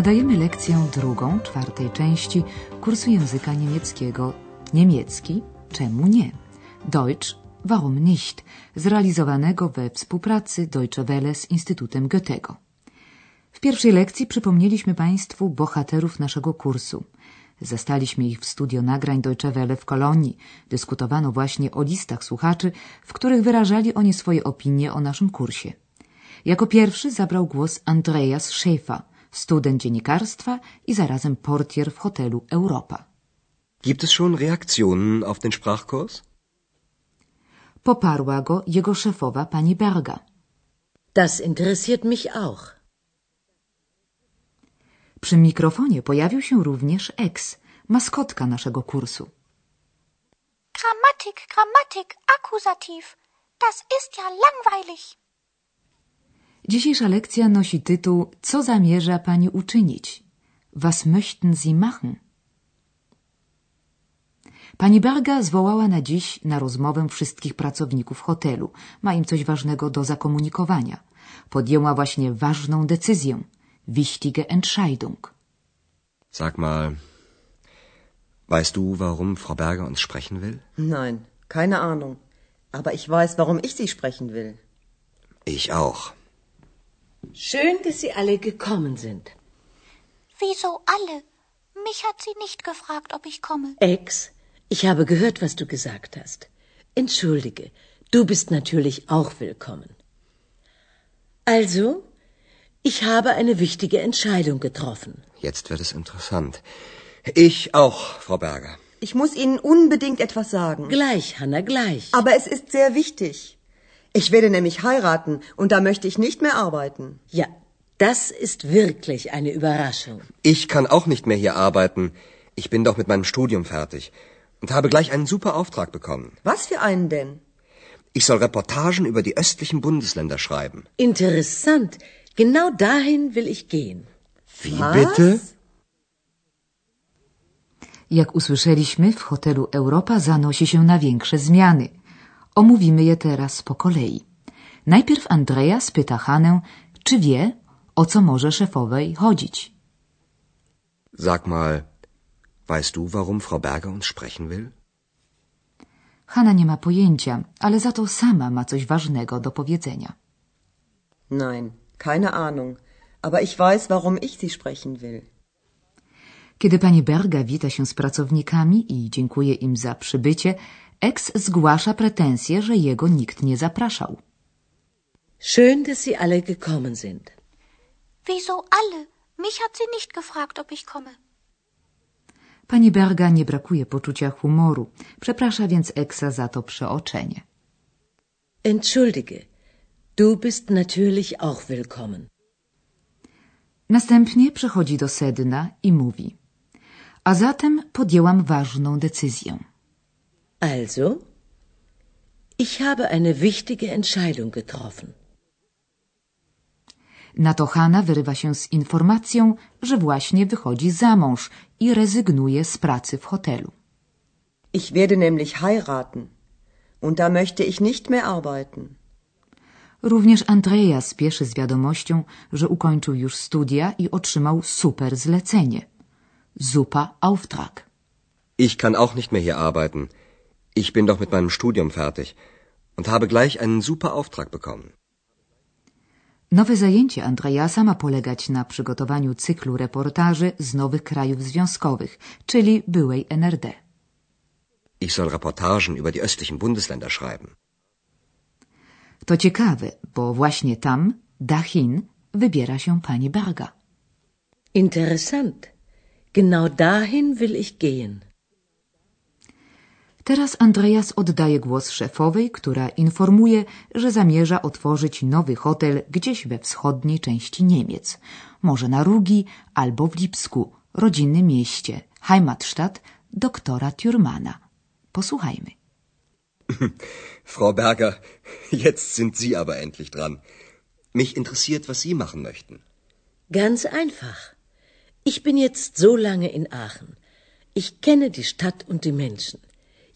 Nadajemy lekcję drugą, czwartej części kursu języka niemieckiego. Niemiecki, czemu nie? Deutsch, warum nicht? Zrealizowanego we współpracy Deutsche Welle z Instytutem Goethego. W pierwszej lekcji przypomnieliśmy Państwu bohaterów naszego kursu. Zastaliśmy ich w studio nagrań Deutsche Welle w Kolonii. Dyskutowano właśnie o listach słuchaczy, w których wyrażali oni swoje opinie o naszym kursie. Jako pierwszy zabrał głos Andreas Schäfer, student dziennikarstwa i zarazem portier w hotelu Europa. Gibt es schon Reaktionen auf den Sprachkurs? Poparła go jego szefowa pani Berga. Das interessiert mich auch. Przy mikrofonie pojawił się również Ex, maskotka naszego kursu. Grammatik, Grammatik, Akkusativ. Das ist ja langweilig. Dzisiejsza lekcja nosi tytuł Co zamierza pani uczynić? Was möchten Sie machen? Pani Berga zwołała na dziś na rozmowę wszystkich pracowników hotelu. Ma im coś ważnego do zakomunikowania. Podjęła właśnie ważną decyzję. Wichtige Entscheidung. Sag mal, weißt du, warum Frau Berger uns sprechen will? Nein, keine Ahnung. Aber ich weiß, warum ich Sie sprechen will. Ich auch. Schön, dass Sie alle gekommen sind. Wieso alle? Mich hat sie nicht gefragt, ob ich komme. Ex, ich habe gehört, was du gesagt hast. Entschuldige, du bist natürlich auch willkommen. Also, ich habe eine wichtige Entscheidung getroffen. Jetzt wird es interessant. Ich auch, Frau Berger. Ich muss Ihnen unbedingt etwas sagen. Gleich, Hanna, gleich. Aber es ist sehr wichtig. Ich werde nämlich heiraten und da möchte ich nicht mehr arbeiten. Ja, das ist wirklich eine Überraschung. Ich kann auch nicht mehr hier arbeiten. Ich bin doch mit meinem Studium fertig und habe gleich einen super Auftrag bekommen. Was für einen denn? Ich soll Reportagen über die östlichen Bundesländer schreiben. Interessant. Genau dahin will ich gehen. Wie Was? bitte? Jak usłyszeliśmy, w hotelu Europa zanosi się na większe zmiany. Omówimy je teraz po kolei. Najpierw Andreas pyta Hanę, czy wie, o co może szefowej chodzić. Sag mal, weißt du, warum Frau Berger uns sprechen will? Hanna nie ma pojęcia, ale za to sama ma coś ważnego do powiedzenia. Nein, keine Ahnung. Aber ich weiß, warum ich Sie sprechen will. Kiedy pani Berga wita się z pracownikami i dziękuje im za przybycie, Ex zgłasza pretensje, że jego nikt nie zapraszał. Schön, dass Sie alle gekommen sind. Wieso alle? Mich hat sie nicht gefragt, ob ich komme. Pani Berga nie brakuje poczucia humoru, przeprasza więc Exa za to przeoczenie. Entschuldige, du bist natürlich auch willkommen. Następnie przechodzi do sedna i mówi: A zatem podjęłam ważną decyzję. Also, ich habe eine wichtige Entscheidung getroffen. Na to Hanna wyrywa się z informacją, że właśnie wychodzi za mąż i rezygnuje z pracy w hotelu. Ich werde nämlich heiraten. Und da möchte ich nicht mehr arbeiten. Również Andrea spieszy z wiadomością, że ukończył już studia i otrzymał super zlecenie. Super Auftrag. Ich kann auch nicht mehr hier arbeiten. Ich bin doch mit meinem Studium fertig und habe gleich einen super Auftrag bekommen. Nowe zajęcie Andreasa ma polegać na przygotowaniu cyklu reportaży z nowych krajów związkowych, czyli byłej NRD. Ich soll Reportagen über die östlichen Bundesländer schreiben. To ciekawe, bo właśnie tam, dahin, wybiera się pani Berga. Interessant. Genau dahin will ich gehen. Teraz Andreas oddaje głos szefowej, która informuje, że zamierza otworzyć nowy hotel gdzieś we wschodniej części Niemiec. Może na Rugi albo w Lipsku, rodzinnym mieście, Heimatstadt doktora Thürmana. Posłuchajmy. Frau Berger, jetzt sind Sie aber endlich dran. Mich interessiert, was Sie machen möchten. Ganz einfach. Ich bin jetzt so lange in Aachen. Ich kenne die Stadt und die Menschen.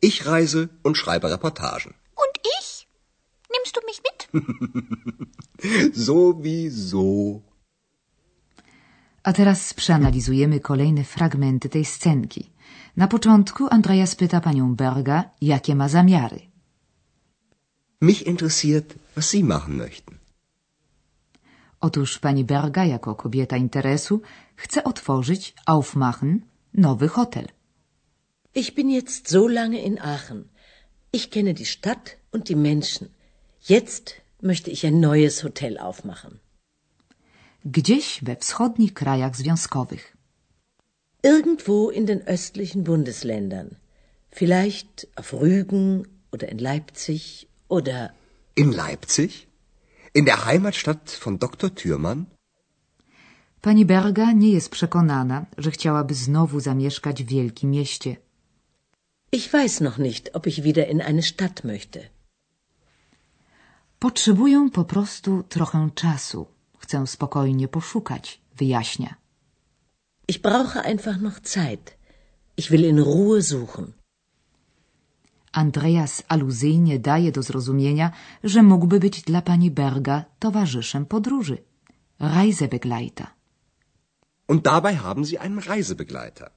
Ich reise und schreibe Reportagen. Und ich? Nimmst du mich mit? Sowieso. A teraz przeanalizujemy kolejne fragmenty tej scenki. Na początku Andreas pyta panią Berga, jakie ma zamiary. Mich interessiert, was Sie machen möchten. Otóż pani Berga, jako kobieta interesu, chce otworzyć aufmachen nowy hotel. Ich bin jetzt so lange in Aachen. Ich kenne die Stadt und die Menschen. Jetzt möchte ich ein neues Hotel aufmachen. Gdzieś we wschodnich krajach związkowych. Irgendwo in den östlichen Bundesländern. Vielleicht auf Rügen oder in Leipzig oder. In Leipzig? In der Heimatstadt von Dr. Thürmann? Pani Berga nie jest przekonana, że chciałaby znowu zamieszkać w wielkim mieście. Ich weiß noch nicht, ob ich wieder in eine Stadt möchte. Potrzebuję po prostu trochę czasu. Chcę spokojnie poszukać, wyjaśnia. Ich brauche einfach noch Zeit. Ich will in Ruhe suchen. Andreas aluzyjnie daje do zrozumienia, że mógłby być dla pani Berga towarzyszem podróży. Reisebegleiter. Und dabei haben Sie einen Reisebegleiter.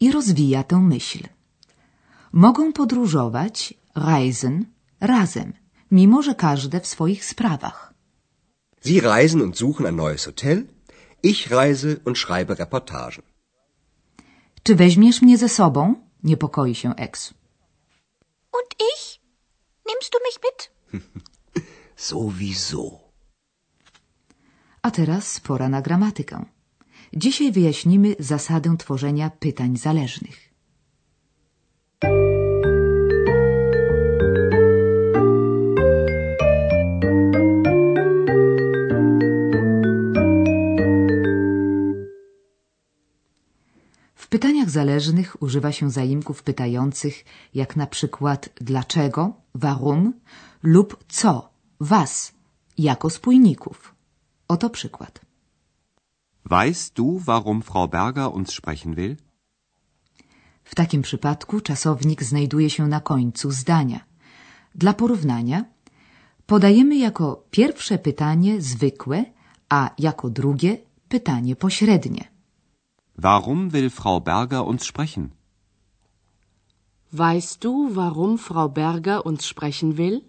I rozwija tę myśl. Mogą podróżować, reisen, razem, mimo że każde w swoich sprawach. Sie reisen und suchen ein neues Hotel. Ich reise und schreibe Reportagen. Czy weźmiesz mnie ze sobą? Niepokoi się Ex. Und ich? Nimmst du mich mit? Sowieso. A teraz pora na gramatykę. Dzisiaj wyjaśnimy zasadę tworzenia pytań zależnych. W pytaniach zależnych używa się zaimków pytających, jak na przykład dlaczego, warum lub co, was, jako spójników. Oto przykład. Weißt du, warum Frau Berger uns sprechen will? W takim przypadku czasownik znajduje się na końcu zdania. Dla porównania podajemy jako pierwsze pytanie zwykłe, a jako drugie pytanie pośrednie. Warum will Frau Berger uns sprechen? Weißt du, warum Frau Berger uns sprechen will?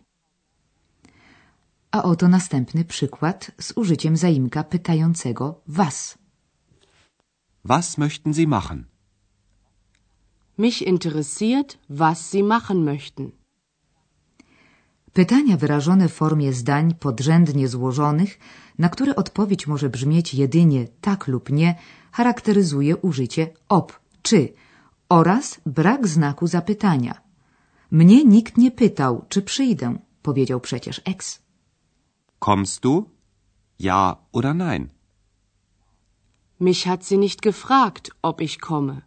A oto następny przykład z użyciem zaimka pytającego was. Was möchten Sie machen? Mich interessiert, was Sie machen möchten. Pytania wyrażone w formie zdań podrzędnie złożonych, na które odpowiedź może brzmieć jedynie tak lub nie, charakteryzuje użycie ob, czy oraz brak znaku zapytania. Mnie nikt nie pytał, czy przyjdę, powiedział przecież ex. Kommst du? Ja oder nein? Mich hat sie nicht gefragt, ob ich komme.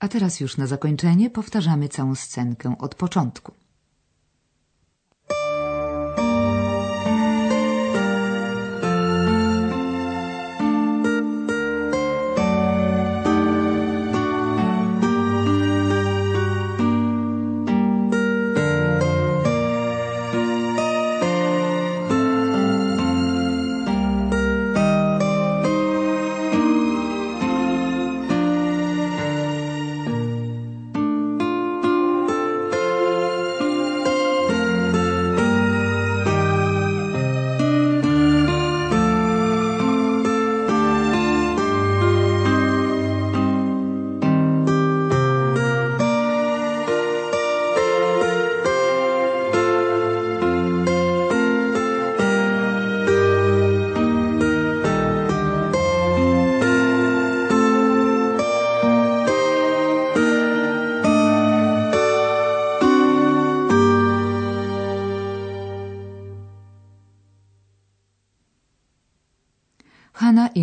A teraz już na zakończenie powtarzamy całą scenkę od początku.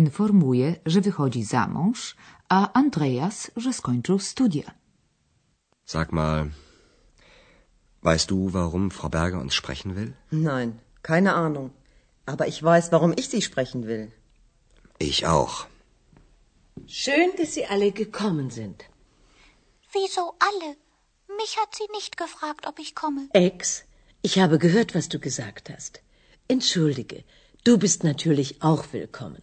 Informuje, że wychodzi za mąż, a Andreas, że skończył studia. Sag mal, weißt du, warum Frau Berger uns sprechen will? Nein, keine Ahnung. Aber ich weiß, warum ich Sie sprechen will. Ich auch. Schön, dass Sie alle gekommen sind. Wieso alle? Mich hat sie nicht gefragt, ob ich komme. Ex, ich habe gehört, was du gesagt hast. Entschuldige, du bist natürlich auch willkommen.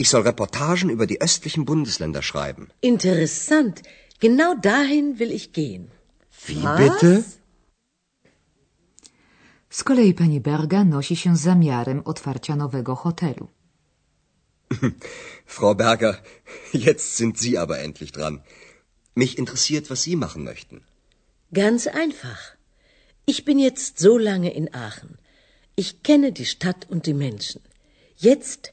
Ich soll Reportagen über die östlichen Bundesländer schreiben. Interessant. Genau dahin will ich gehen. Wie Was? bitte? Z kolei pani Berga nosi się z zamiarem otwarcia nowego hotelu. Frau Berger, jetzt sind Sie aber endlich dran. Mich interessiert, was Sie machen möchten. Ganz einfach. Ich bin jetzt so lange in Aachen. Ich kenne die Stadt und die Menschen. Jetzt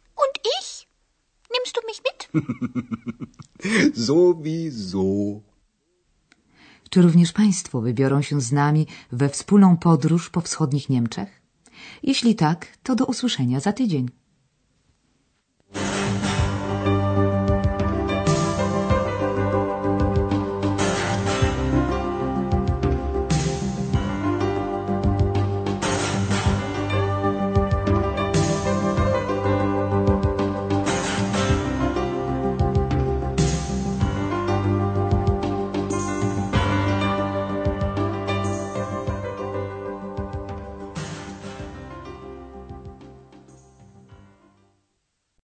Sowieso. Czy również Państwo wybiorą się z nami we wspólną podróż po wschodnich Niemczech? Jeśli tak, to do usłyszenia za tydzień.